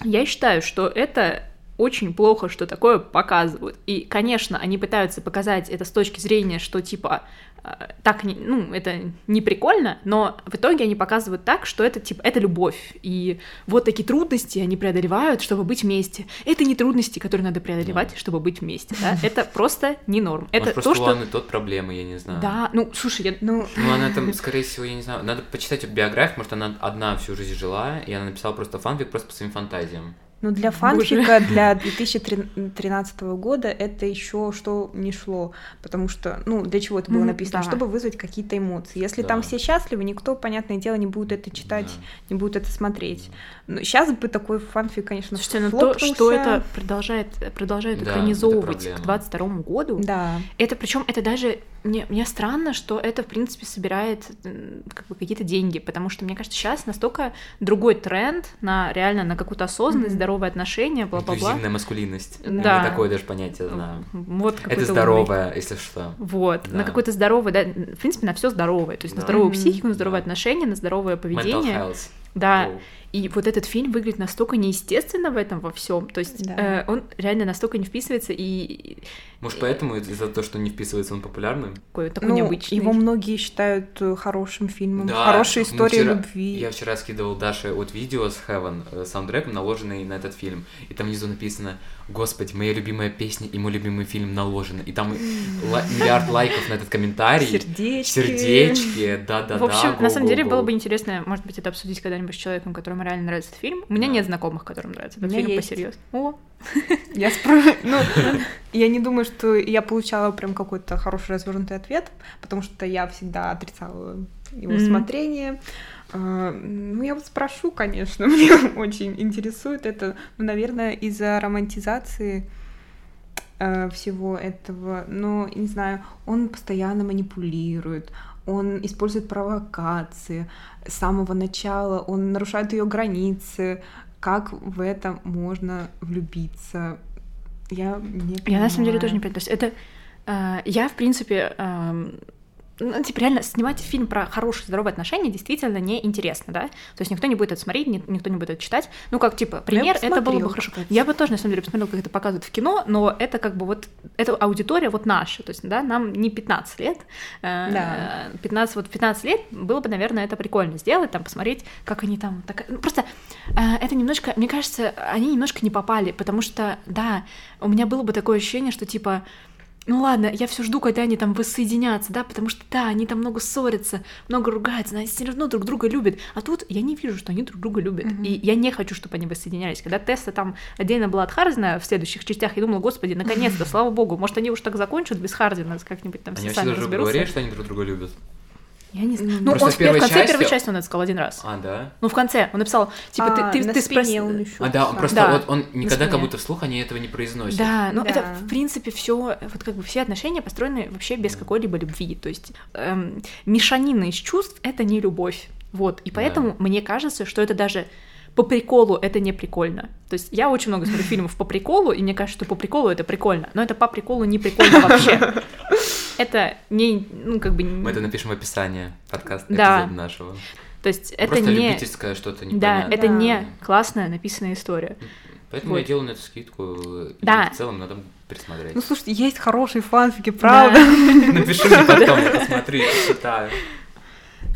я считаю, что это очень плохо, что такое показывают. И, конечно, они пытаются показать это с точки зрения, что типа а, так, не, ну, это не прикольно, но в итоге они показывают так, что это, типа, это любовь, и вот такие трудности они преодолевают, чтобы быть вместе. Это не трудности, которые надо преодолевать, чтобы быть вместе, да, *laughs* это просто не норм. Это Может, то, просто у что... Анны тот проблемы, я не знаю. Да, ну, слушай, я... Ну, Ну, она там, скорее всего, я не знаю, надо почитать ее биографию, может, она одна всю жизнь жила, и она написала просто фанфик просто по своим фантазиям. Ну, для фанфика для 2013 года это еще что не шло, потому что, ну, для чего это было написано? да. Чтобы вызвать какие-то эмоции. Если Да. там все счастливы, никто, понятное дело, не будет это читать, Да. не будет это смотреть. Ну, сейчас бы такой фанфик, конечно, Слушайте, ну то, что это продолжает, продолжает Да, экранизовывать это к проблема. 22 году, Да. это причем это даже мне, мне странно, что это в принципе собирает как бы какие-то деньги, потому что мне кажется сейчас настолько другой тренд на реально на какую-то осознанность, Мгм. здоровые отношения, бла-бла-бла. Инклюзивная маскулинность. Да. Я такое даже понятие знаю. Вот Это здоровое, если что. Вот, Да. на какое-то здоровое, да, в принципе, на все здоровое, то есть на Да. здоровую Мгм. психику, на здоровые Да. отношения, на здоровое Mental поведение. health. Да, Воу. И вот этот фильм выглядит настолько неестественно в этом во всем, то есть Да. э, он реально настолько не вписывается и Может, поэтому из-за того, что не вписывается, он популярный? такой, такой Ну, необычный. его многие считают э, хорошим фильмом, Да, хорошей мы историей вчера- любви. Я вчера скидывал Даше вот видео с Heaven, э, саундтреком, наложенный на этот фильм. И там внизу написано «Господи, моя любимая песня и мой любимый фильм наложены». И там миллиард лайков на этот комментарий. Сердечки. Сердечки, да-да-да. В общем, на самом деле было бы интересно, может быть, это обсудить когда-нибудь с человеком, которому реально нравится этот фильм. У меня Да. нет знакомых, которым нравится этот меня фильм есть. посерьез. О, *laughs* Я спрашиваю, ну, *laughs* я не думаю, что я получала прям какой-то хороший развернутый ответ, потому что я всегда отрицала его Мгм. смотрение. А, Ну, я вот спрошу, конечно, *laughs* мне очень интересует это, ну, наверное, из-за романтизации э, всего этого, но, не знаю, он постоянно манипулирует, он использует провокации с самого начала, он нарушает ее границы, как в это можно влюбиться? Я не я на самом деле понимаю. тоже не понимаю. То есть это... э, я, в принципе... эм, ну, типа, реально, снимать фильм про хорошие, здоровые отношения действительно неинтересно, да? То есть никто не будет это смотреть, ни- никто не будет это читать. Ну, как, типа, пример, это было бы хорошо. Я бы тоже, на самом деле, посмотрела, как это показывают в кино, но это как бы вот, эта аудитория вот наша, то есть, да, нам не 15 лет. э, Да. 15, вот 15 лет было бы, наверное, это прикольно сделать, там, посмотреть, как они там... Так, ну, просто э, это немножко, мне кажется, они немножко не попали, потому что, да, у меня было бы такое ощущение, что, типа, ну ладно, я все жду, когда они там воссоединятся, да, потому что да, они там много ссорятся, много ругаются, но они все равно друг друга любят. А тут я не вижу, что они друг друга любят. Мгм. И я не хочу, чтобы они воссоединялись. Когда Тесса там отдельно была от Хардина в следующих частях, я думала, господи, наконец-то, *laughs* слава богу, может, они уж так закончат без Хардина, как-нибудь там Они все сами даже разберутся. говорили, что они друг друга любят. Я не знаю. Ну, просто он в в, конце части- первой части он это сказал один раз. А, да? Ну, в конце он написал, типа, А, ты, ты, на ты спине спроси- он ещё А, да, он просто Да, вот он никогда как будто вслух они этого не произносят. Да, ну это Да. в принципе все, вот как бы все отношения построены вообще без Да. какой-либо любви. То есть эм, мешанина из чувств это не любовь. Вот. И поэтому мне кажется, что это даже по приколу это не прикольно. То есть я очень много смотрю фильмов по приколу, и мне кажется, что по приколу это прикольно. Но это по приколу не прикольно вообще. *laughs* Это не, ну как бы... не- Мы это напишем в описании подкаста Да. эпизода нашего. То есть это Просто не... любительское что-то Да, непонятное. это Да. не классная написанная история. Поэтому Вот. я делаю на эту скидку. и Да. в целом надо пересмотреть. Ну, слушайте, есть хорошие фанфики, правда. *laughs* Напиши мне потом, я посмотрю, почитаю.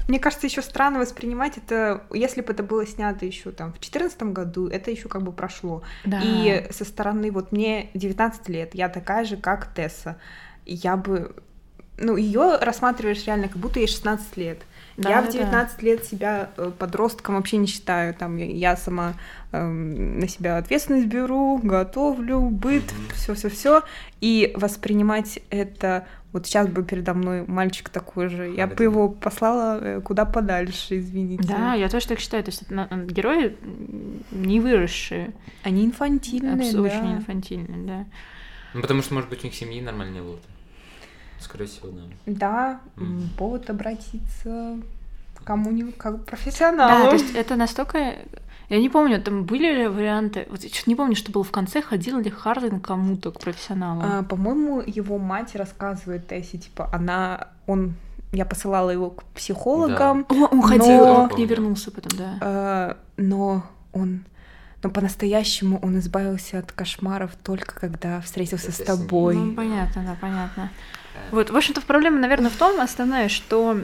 Мне кажется, еще странно воспринимать это, если бы это было снято еще там в 2014 году, это еще как бы прошло. Да. И со стороны, вот мне 19 лет, я такая же, как Тесса. Я бы, ну, ее рассматриваешь реально, как будто ей 16 лет. Да, я да, в да. 19 лет себя э, подростком вообще не считаю. Там я- сама эм, на себя ответственность беру, готовлю, быт, Мгм. все, все, все. И воспринимать это вот сейчас бы передо мной мальчик такой же, я бы его послала э, куда подальше, извините. Да, я тоже так считаю. То есть на- герои не выросшие, Они инфантильные, абс- да. очень инфантильные, да. Ну, потому что, может быть, у них семьи нормально не было. Скорее всего, да. Да, Мгм. повод обратиться к кому-нибудь, как к Да, профессионалу. то есть это настолько... Я не помню, там были ли варианты... Вот я что-то не помню, что было в конце, ходил ли Хардин к кому-то, к профессионалу. А, по-моему, его мать рассказывает Тессе, типа, она, он, я посылала его к психологам, О, он ходил, но- он к ней вернулся потом, да. э, но он но по-настоящему он избавился от кошмаров только когда встретился Это с тобой. Ну, понятно, да, понятно. Вот, в общем-то, проблема, наверное, в том, основная, что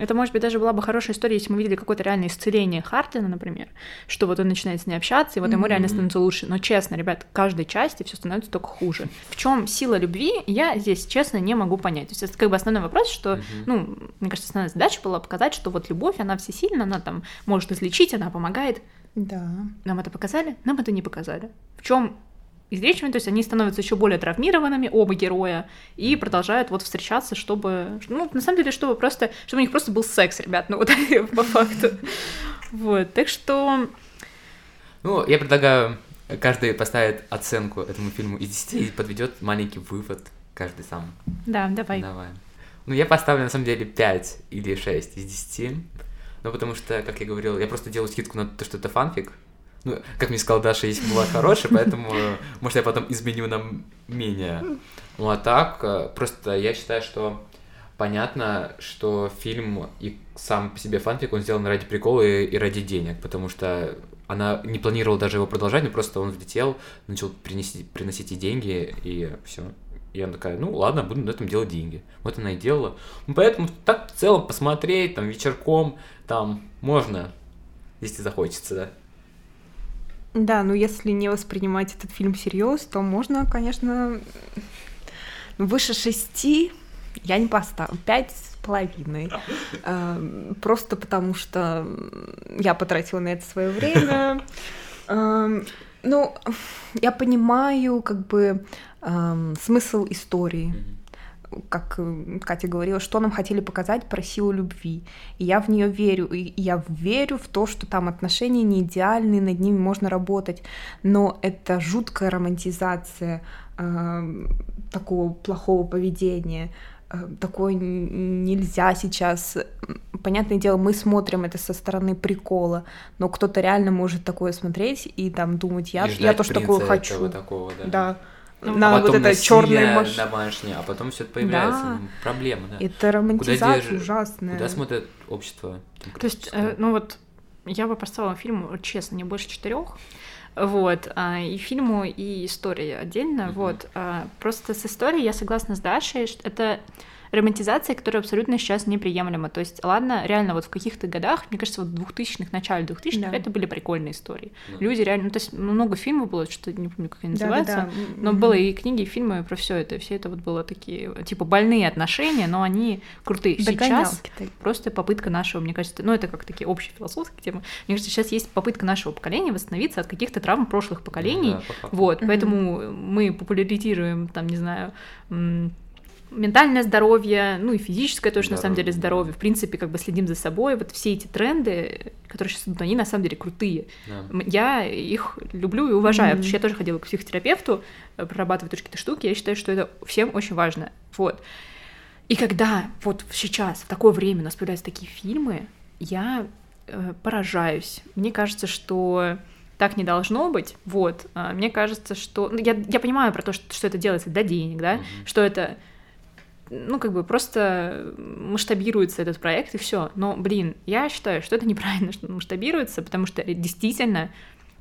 это, может быть, даже была бы хорошая история, если мы видели какое-то реальное исцеление Хардина, например, что вот он начинает с ней общаться, и вот ему реально становится лучше. Но, честно, ребят, каждой части все становится только хуже. В чем сила любви, я здесь, честно, не могу понять. То есть это как бы основной вопрос, что, Мгм. ну, мне кажется, основная задача была показать, что вот любовь, она всесильна, она там может излечить, она помогает. Да. Нам это показали? Нам это не показали. В чем излечивание? То есть они становятся еще более травмированными, оба героя, и продолжают вот встречаться, чтобы... Ну, на самом деле, чтобы просто... Чтобы у них просто был секс, ребят, ну *laughs* вот по факту. Вот, так что... Ну, я предлагаю, каждый поставит оценку этому фильму из 10 и подведет маленький вывод каждый сам. Да, давай. Давай. Ну, я поставлю, на самом деле, 5 или 6 из 10. Ну, потому что, как я говорил, я просто делаю скидку на то, что это фанфик. Ну, как мне сказал Даша, есть была хорошая, поэтому, может, я потом изменю нам менее. Ну, а так, э, просто я считаю, что понятно, что фильм и сам по себе фанфик, он сделан ради прикола и, и ради денег, потому что она не планировала даже его продолжать, но просто он влетел, начал принести, приносить ей деньги, и все. И она такая, ну ладно, буду на этом делать деньги. Вот она и делала. Ну, поэтому так в целом посмотреть, там, вечерком, там, можно, если захочется, да. Да, но если не воспринимать этот фильм всерьез, то можно, конечно, ну, выше шести я не поставлю. Пять с половиной. Эм, Просто потому что я потратила на это свое время. *laughs* Эм, Ну, я понимаю, как бы, эм, смысл истории как э, Катя говорила, что нам хотели показать про силу любви. И я в нее верю. И я верю в то, что там отношения не идеальные, над ними можно работать. Но это жуткая романтизация э, такого плохого поведения. Э, Такое нельзя сейчас. Понятное дело, мы смотрим это со стороны прикола, но кто-то реально может такое смотреть и там думать, я, И я тоже такое этого, хочу. такого, да. Да. Ну, на а вот потом это насилие машине. домашнее, а потом все это появляется. Да. ну, Проблема, да. Это романтизация держи- ужасная. Куда смотрит общество? То есть, э, ну вот, я бы поставила фильму, честно, не больше четырех. Вот, а, и фильму, и истории отдельно. Мгм. Вот, а, просто с историей я согласна с Дашей, что это романтизация, которая абсолютно сейчас неприемлема. То есть, ладно, реально вот в каких-то годах, мне кажется, вот в 2000-х, начале 2000-х, Да. это были прикольные истории. Да. Люди реально, ну, то есть ну, много фильмов было, что не помню, как они называются, Да-да-да. но Мгм. было и книги, и фильмы про все это. Все это вот было такие, типа, больные отношения, но они крутые. Сейчас просто попытка нашего, мне кажется, ну это как такие общие философские темы. Мне кажется, сейчас есть попытка нашего поколения восстановиться от каких-то травм прошлых поколений. Да. Вот, поэтому мы популяризируем, там, не знаю, ментальное здоровье, ну и физическое тоже, на самом деле, Здоровье. здоровье. В принципе, как бы следим за собой. Вот все эти тренды, которые сейчас идут, они на самом деле крутые. Да. Я их люблю и уважаю, Мгм. потому что я тоже ходила к психотерапевту, э, прорабатывать тоже какие-то штуки, я считаю, что это всем очень важно. Вот. И когда вот сейчас, в такое время у нас появляются такие фильмы, я э, поражаюсь. Мне кажется, что так не должно быть. Вот. А, Мне кажется, что... ну, я, я понимаю про то, что, что это делается для денег, да, Мгм. что это ну, как бы просто масштабируется этот проект, и все. Но, блин, я считаю, что это неправильно, *laughs* что масштабируется, потому что действительно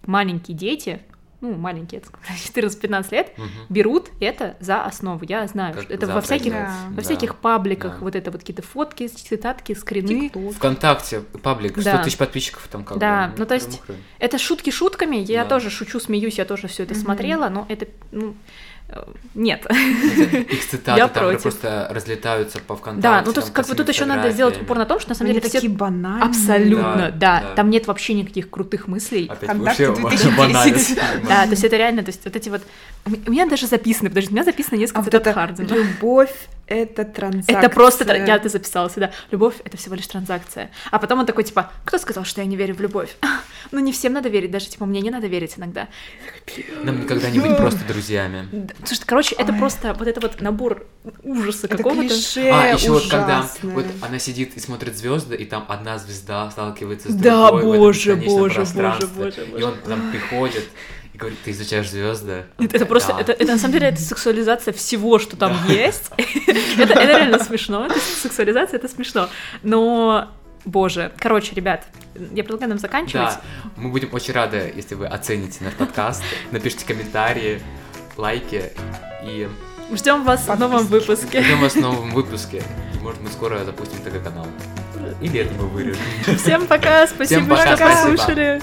маленькие дети, ну, маленькие, это 14-15 *laughs* лет, Мгм. берут это за основу. Я знаю, Как что это во всяких. Да. во всяких пабликах, Да. вот это вот какие-то фотки, цитатки, скрины. Тикток. ВКонтакте, паблик, 100 Да. тысяч подписчиков там как Да, бы. ну, то есть. Это шутки шутками, я Да. тоже шучу, смеюсь, я тоже все это Мгм. смотрела, но это, ну, нет. Их цитаты Я там против. просто разлетаются по ВКонтакте. Да, ну тут там, как бы тут еще надо сделать упор на том, что на самом Они деле все такие банальные. абсолютно, Да, да, да. там нет вообще никаких крутых мыслей. Опять ВКонтакте вообще 2010. банальность. *laughs* Да, то есть это реально, то есть вот эти вот... У меня даже записано, подожди, у меня записано несколько А цитат это Хардина. любовь — это транзакция. Это просто... Я это записала сюда. Любовь — это всего лишь транзакция. А потом он такой, типа, кто сказал, что я не верю в любовь? *laughs* Ну, не всем надо верить, даже, типа, мне не надо верить иногда. Нам никогда не быть просто друзьями. Да, что, короче, это Ой. просто вот это вот набор ужаса какого-то. А, еще вот когда вот она сидит и смотрит звезды, и там одна звезда сталкивается с Да, другой в этом боже, боже, пространстве. боже, боже, И он там приходит и говорит, ты изучаешь звезды. Это, это просто, это, это на самом деле это сексуализация всего, что там есть. *laughs* это, это реально смешно, это сексуализация, это смешно. Но боже. Короче, ребят, я предлагаю нам заканчивать. Да, мы будем очень рады, если вы оцените наш подкаст, *laughs* напишите комментарии, лайки и Ждем вас в новом выпуске. ждем вас в новом выпуске. И, может, мы скоро запустим ТГ-канал. Или это мы вырежем. Всем пока, спасибо, пока, что послушали.